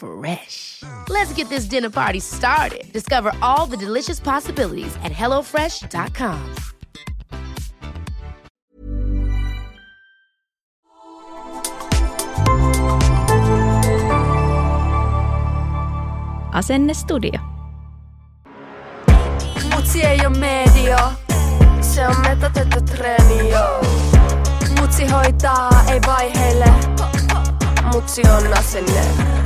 Fresh. Let's get this dinner party started. Discover all the delicious possibilities at hellofresh.com. Asennestudio. Mutsi ei oo media, se on metatettu treeni, joo. Mutsi hoitaa, ei vaiheile, mutsi on asenne.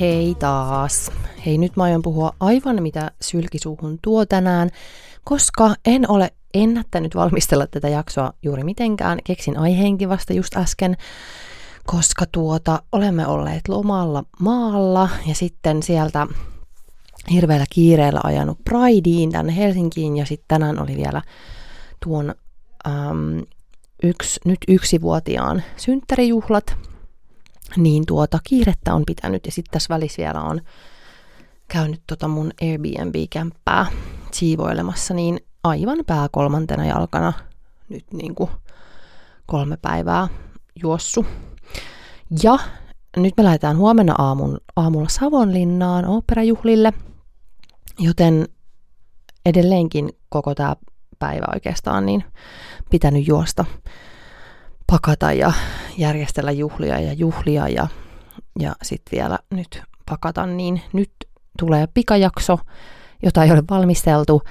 Hei taas. Hei, nyt mä aion puhua aivan mitä sylkisuuhun tuo tänään, koska en ole ennättänyt valmistella tätä jaksoa juuri mitenkään. Keksin aiheenkin vasta just äsken, koska tuota, olemme olleet lomalla maalla ja sitten sieltä hirveällä kiireellä ajanut Prideen tänne Helsinkiin ja sitten tänään oli vielä tuon äm, yksi, nyt yksivuotiaan synttärijuhlat, niin tuota kiirettä on pitänyt ja sitten tässä välissä vielä on käynyt tota mun Airbnb-kämppää siivoilemassa, niin aivan pää kolmantena jalkana nyt niin kuin kolme päivää juossu. Ja nyt me lähdetään huomenna aamun, aamulla Savonlinnaan oopperajuhlille, joten edelleenkin koko tämä päivä oikeastaan niin pitänyt juosta, pakata ja järjestellä juhlia ja juhlia ja, ja sitten vielä nyt pakata, niin nyt tulee pikajakso, jota ei ole valmisteltu.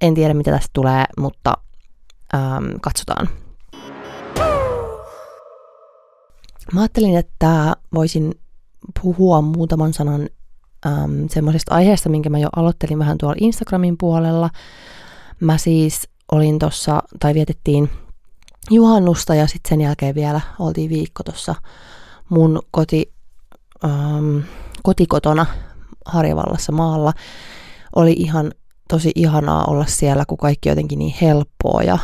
En tiedä, mitä tästä tulee, mutta ähm, katsotaan. Mä ajattelin, että voisin puhua muutaman sanan ähm, semmoisesta aiheesta, minkä mä jo aloittelin vähän tuolla Instagramin puolella. Mä siis olin tuossa, tai vietettiin juhannusta ja sitten sen jälkeen vielä oltiin viikko tuossa mun koti, ähm, kotikotona Harjavallassa maalla. Oli ihan tosi ihanaa olla siellä, kun kaikki jotenkin niin helppoa ja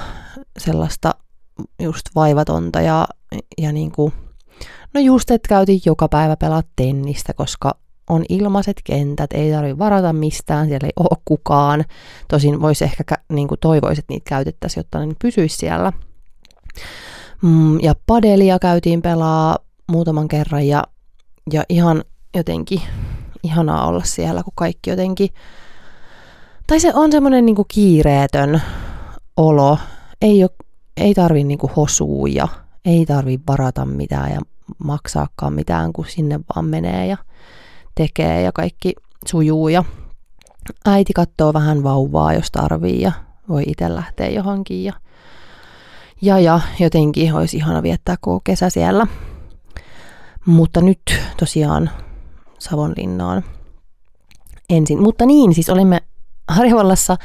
sellaista just vaivatonta ja, ja niin kuin, no just, että käytiin joka päivä pelaa tennistä, koska ilmaiset kentät, ei tarvitse varata mistään, siellä ei ole kukaan. Tosin voisi ehkä niin toivoisi, että niitä käytettäisiin, jotta ne pysyisi siellä. Mm, ja padelia käytiin pelaa muutaman kerran ja, ja ihan jotenkin ihanaa olla siellä, kun kaikki jotenkin... Tai se on semmoinen niin kiireetön olo. Ei, ole, ei tarvi niin hosua ja ei tarvi varata mitään ja maksaakaan mitään, kun sinne vaan menee ja tekee ja kaikki sujuu ja äiti katsoo vähän vauvaa, jos tarvii ja voi itse lähteä johonkin ja, ja, ja jotenkin olisi ihana viettää koko kesä siellä. Mutta nyt tosiaan Savonlinnaan ensin. Mutta niin, siis olimme Harjavallassa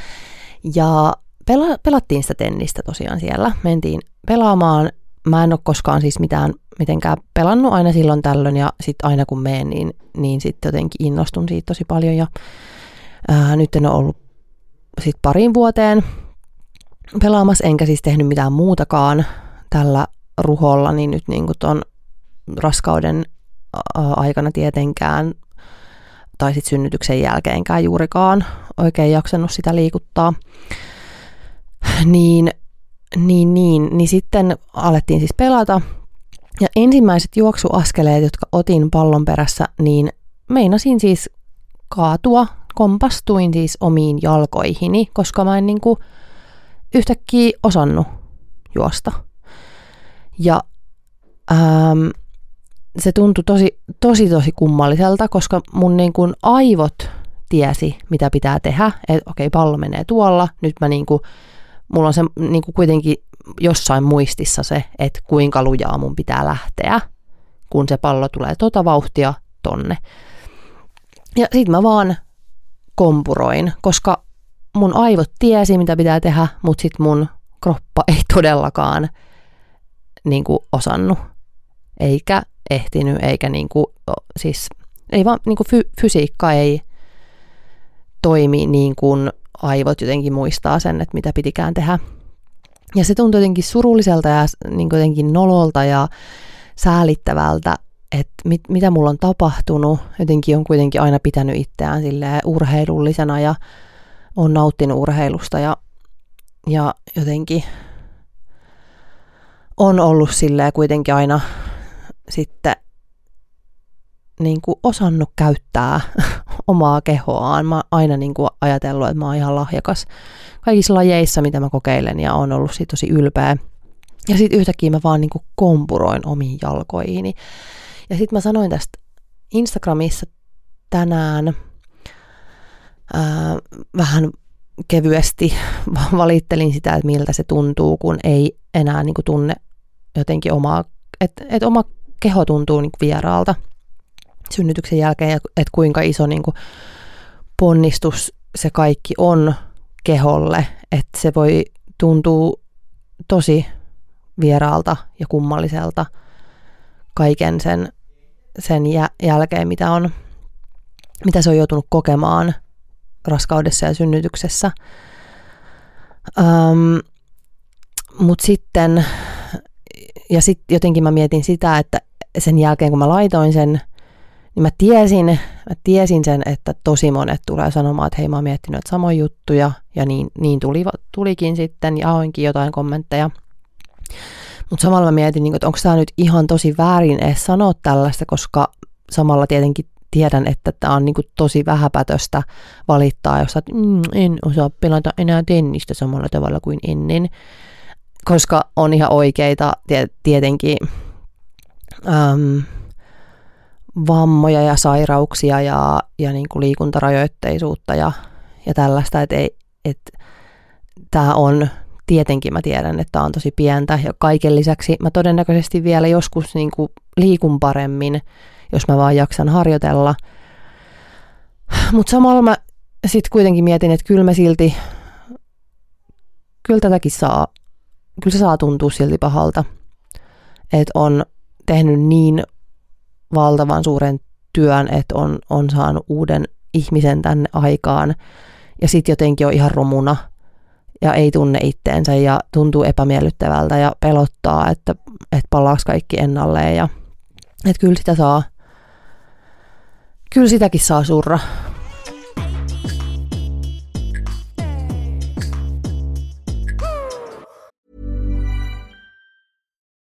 ja pela- pelattiin sitä tennistä tosiaan siellä. Mentiin pelaamaan. Mä en ole koskaan siis mitään mitenkään pelannut aina silloin tällöin ja sitten aina kun menen, niin, niin sitten jotenkin innostun siitä tosi paljon ja ää, nyt en ole ollut sit parin vuoteen pelaamassa, enkä siis tehnyt mitään muutakaan tällä ruholla, niin nyt niin ton raskauden aikana tietenkään tai sitten synnytyksen jälkeenkään juurikaan oikein jaksanut sitä liikuttaa. Niin, niin, niin, niin sitten alettiin siis pelata. Ja ensimmäiset juoksuaskeleet, jotka otin pallon perässä, niin meinasin siis kaatua, kompastuin siis omiin jalkoihini, koska mä en niin kuin yhtäkkiä osannut juosta. Ja ähm, se tuntui tosi, tosi, tosi kummalliselta, koska mun niin kuin aivot tiesi, mitä pitää tehdä, että okei, pallo menee tuolla, nyt mä niinku, mulla on se niinku kuitenkin jossain muistissa se, että kuinka lujaa mun pitää lähteä, kun se pallo tulee tota vauhtia tonne. Ja sit mä vaan kompuroin, koska mun aivot tiesi, mitä pitää tehdä, mutta sit mun kroppa ei todellakaan niin kuin osannut, eikä ehtinyt, eikä niin kuin, siis ei vaan niin kuin fy, fysiikka ei toimi niin kuin aivot jotenkin muistaa sen, että mitä pitikään tehdä. Ja se tuntui jotenkin surulliselta ja niin jotenkin nololta ja säälittävältä, että mit, mitä mulla on tapahtunut. Jotenkin on kuitenkin aina pitänyt itseään urheilullisena ja on nauttinut urheilusta ja, ja jotenkin on ollut silleen kuitenkin aina sitten niin kuin osannut käyttää omaa kehoaan. Mä oon aina niin kuin ajatellut, että mä oon ihan lahjakas kaikissa lajeissa, mitä mä kokeilen ja on ollut siitä tosi ylpeä. Ja sitten yhtäkkiä mä vaan niin kuin kompuroin omiin jalkoihini. Ja sitten mä sanoin tästä Instagramissa tänään ää, vähän kevyesti valittelin sitä, että miltä se tuntuu, kun ei enää niin kuin tunne jotenkin omaa, että et oma keho tuntuu niin kuin vieraalta synnytyksen jälkeen, että kuinka iso niin kuin ponnistus se kaikki on keholle, että se voi tuntua tosi vieraalta ja kummalliselta kaiken sen, sen jälkeen, mitä, on, mitä se on joutunut kokemaan raskaudessa ja synnytyksessä. Um, Mutta sitten, ja sitten jotenkin mä mietin sitä, että sen jälkeen kun mä laitoin sen, niin mä tiesin, mä tiesin sen, että tosi monet tulee sanomaan, että hei mä oon miettinyt samoja juttuja, ja niin, niin tuli, tulikin sitten, ja oinkin jotain kommentteja. Mutta samalla mä mietin, niin että onko tämä nyt ihan tosi väärin edes sanoa tällaista, koska samalla tietenkin tiedän, että tämä on niin tosi vähäpätöstä valittaa, jos että mm, en osaa pelata enää tennistä samalla tavalla kuin ennen, koska on ihan oikeita tietenkin vammoja ja sairauksia ja, ja niin kuin liikuntarajoitteisuutta ja, ja tällaista, että et, tämä on tietenkin mä tiedän, että tämä on tosi pientä ja kaiken lisäksi mä todennäköisesti vielä joskus niin kuin liikun paremmin, jos mä vaan jaksan harjoitella. Mutta samalla mä sitten kuitenkin mietin, että kyllä mä silti, kyllä tätäkin saa, kyllä se saa tuntua silti pahalta, että on tehnyt niin valtavan suuren työn, että on, on saanut uuden ihmisen tänne aikaan ja sitten jotenkin on ihan romuna ja ei tunne itteensä ja tuntuu epämiellyttävältä ja pelottaa, että, että palaaks kaikki ennalleen ja että kyllä sitä saa, kyllä sitäkin saa surra.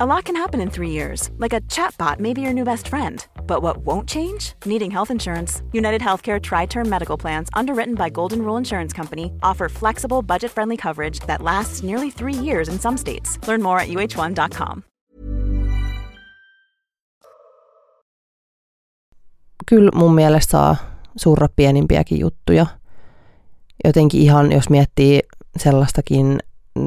A lot can happen in three years, like a chatbot may be your new best friend. But what won't change? Needing health insurance. United Healthcare Tri Term Medical Plans, underwritten by Golden Rule Insurance Company, offer flexible, budget friendly coverage that lasts nearly three years in some states. Learn more at uh1.com. Kyllä mun mielestä saa surra pienimpiäkin juttuja. Jotenkin ihan, jos miettii sellaistakin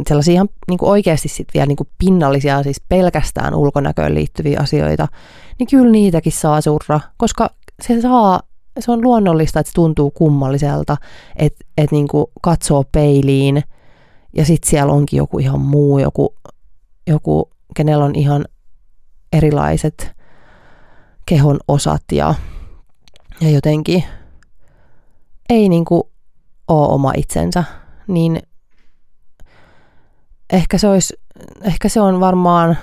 sellaisia ihan niin kuin oikeasti sit vielä niin kuin pinnallisia, siis pelkästään ulkonäköön liittyviä asioita, niin kyllä niitäkin saa surra, koska se saa se on luonnollista, että se tuntuu kummalliselta, että et niinku katsoo peiliin ja sitten siellä onkin joku ihan muu, joku, joku, kenellä on ihan erilaiset kehon osat ja, ja jotenkin ei niinku ole oma itsensä, niin ehkä se, olisi, ehkä se on varmaan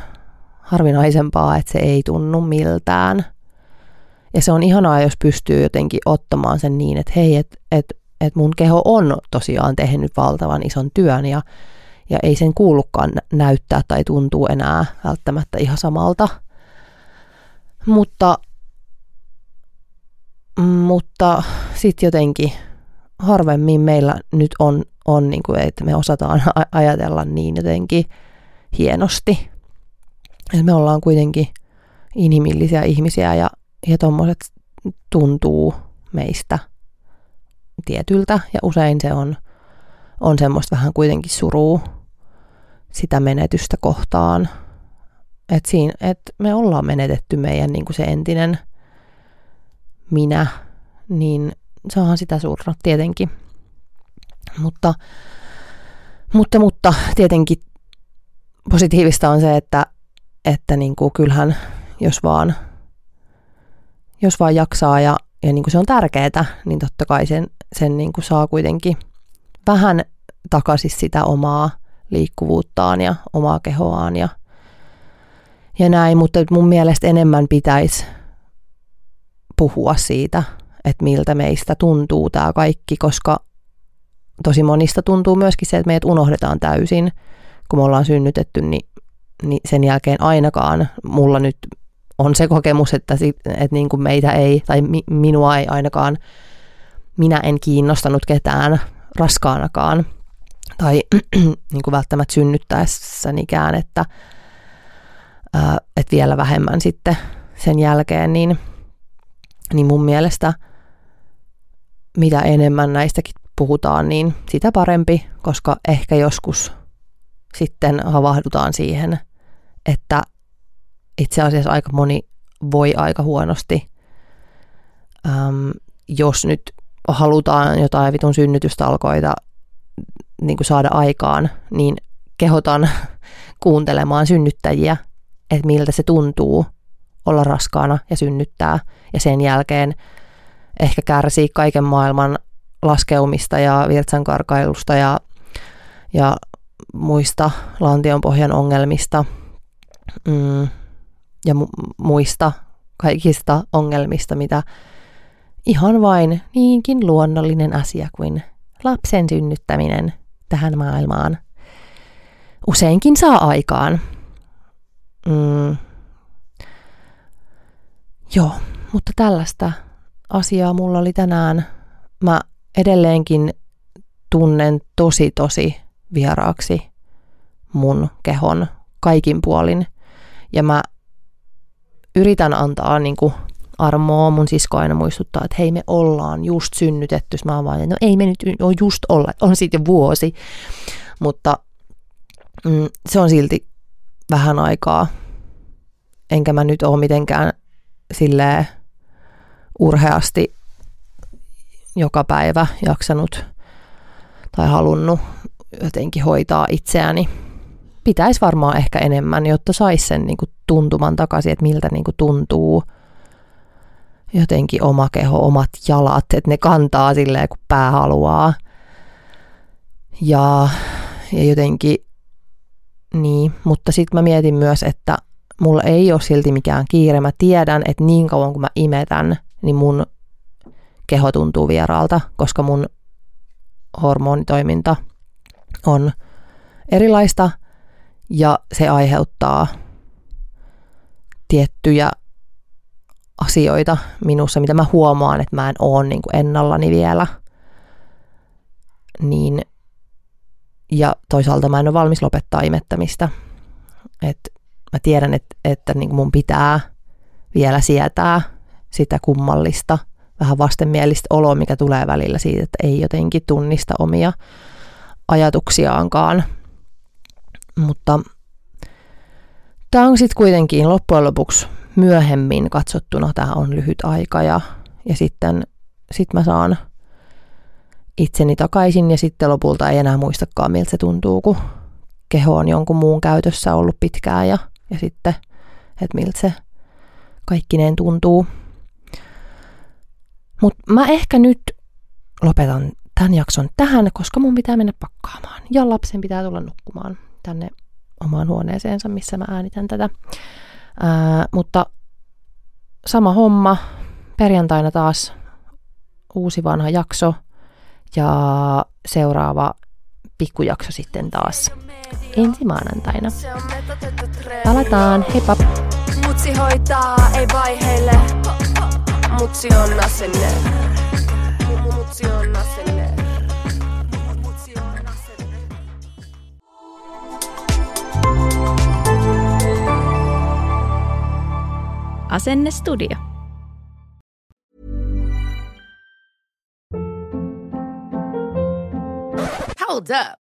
harvinaisempaa, että se ei tunnu miltään. Ja se on ihanaa, jos pystyy jotenkin ottamaan sen niin, että hei, että et, et mun keho on tosiaan tehnyt valtavan ison työn ja, ja ei sen kuulukaan näyttää tai tuntuu enää välttämättä ihan samalta. Mutta, mutta sitten jotenkin harvemmin meillä nyt on, on niin kuin, että me osataan ajatella niin jotenkin hienosti. Et me ollaan kuitenkin inhimillisiä ihmisiä ja, ja tuommoiset tuntuu meistä tietyltä ja usein se on, on semmoista vähän kuitenkin suruu sitä menetystä kohtaan. Että et me ollaan menetetty meidän niin kuin se entinen minä, niin saahan sitä surra tietenkin. Mutta, mutta, mutta tietenkin positiivista on se, että, että niin kuin kyllähän jos vaan, jos vaan jaksaa ja, ja niin kuin se on tärkeää, niin totta kai sen, sen niin kuin saa kuitenkin vähän takaisin sitä omaa liikkuvuuttaan ja omaa kehoaan ja, ja näin, mutta mun mielestä enemmän pitäisi puhua siitä, että miltä meistä tuntuu tämä kaikki, koska tosi monista tuntuu myöskin se, että meidät unohdetaan täysin, kun me ollaan synnytetty, niin, niin sen jälkeen ainakaan mulla nyt on se kokemus, että, että niin kuin meitä ei, tai mi, minua ei ainakaan, minä en kiinnostanut ketään raskaanakaan, tai niin kuin välttämättä synnyttäessänikään, että, ää, että vielä vähemmän sitten sen jälkeen, niin, niin mun mielestä – mitä enemmän näistäkin puhutaan, niin sitä parempi, koska ehkä joskus sitten havahdutaan siihen, että itse asiassa aika moni voi aika huonosti, äm, jos nyt halutaan jotain vitun synnytystalkoita niin kuin saada aikaan, niin kehotan kuuntelemaan synnyttäjiä, että miltä se tuntuu olla raskaana ja synnyttää. Ja sen jälkeen ehkä kärsii kaiken maailman laskeumista ja virtsankarkailusta ja, ja muista lantionpohjan ongelmista mm, ja mu- muista kaikista ongelmista, mitä ihan vain niinkin luonnollinen asia kuin lapsen synnyttäminen tähän maailmaan useinkin saa aikaan. Mm. Joo, mutta tällaista asiaa mulla oli tänään. Mä edelleenkin tunnen tosi tosi vieraaksi mun kehon kaikin puolin. Ja mä yritän antaa niin kuin armoa. Mun sisko aina muistuttaa, että hei me ollaan just synnytetty. Mä oon vaan, no ei me nyt ole just olla, on siitä jo vuosi. Mutta mm, se on silti vähän aikaa. Enkä mä nyt ole mitenkään silleen urheasti joka päivä jaksanut tai halunnut jotenkin hoitaa itseäni. Pitäisi varmaan ehkä enemmän, jotta saisi sen niin kuin tuntuman takaisin, että miltä niin kuin tuntuu jotenkin oma keho, omat jalat, että ne kantaa silleen, kun pää haluaa. Ja, ja jotenkin niin, mutta sitten mä mietin myös, että mulla ei ole silti mikään kiire. Mä tiedän, että niin kauan kun mä imetän – niin mun keho tuntuu vieraalta, koska mun hormonitoiminta on erilaista ja se aiheuttaa tiettyjä asioita minussa, mitä mä huomaan, että mä en ole niin kuin ennallani vielä. Niin, ja toisaalta mä en ole valmis lopettaa imettämistä. Et mä tiedän, että, että niin kuin mun pitää vielä sietää sitä kummallista, vähän vastenmielistä oloa, mikä tulee välillä siitä, että ei jotenkin tunnista omia ajatuksiaankaan. Mutta tämä on sitten kuitenkin loppujen lopuksi myöhemmin katsottuna tämä on lyhyt aika ja, ja sitten sit mä saan itseni takaisin ja sitten lopulta ei enää muistakaan, miltä se tuntuu, kun keho on jonkun muun käytössä ollut pitkään ja, ja sitten, että miltä se kaikkineen tuntuu. Mutta mä ehkä nyt lopetan tämän jakson tähän, koska mun pitää mennä pakkaamaan. Ja lapsen pitää tulla nukkumaan tänne omaan huoneeseensa, missä mä äänitän tätä. Ää, mutta sama homma. Perjantaina taas uusi vanha jakso. Ja seuraava pikkujakso sitten taas ensi maanantaina. Palataan, heippa! Mutsi hoitaa, ei vaiheille. Mutsi on asenne. Mutsi on asenne. Asenne. Asenne Studio. Hold up.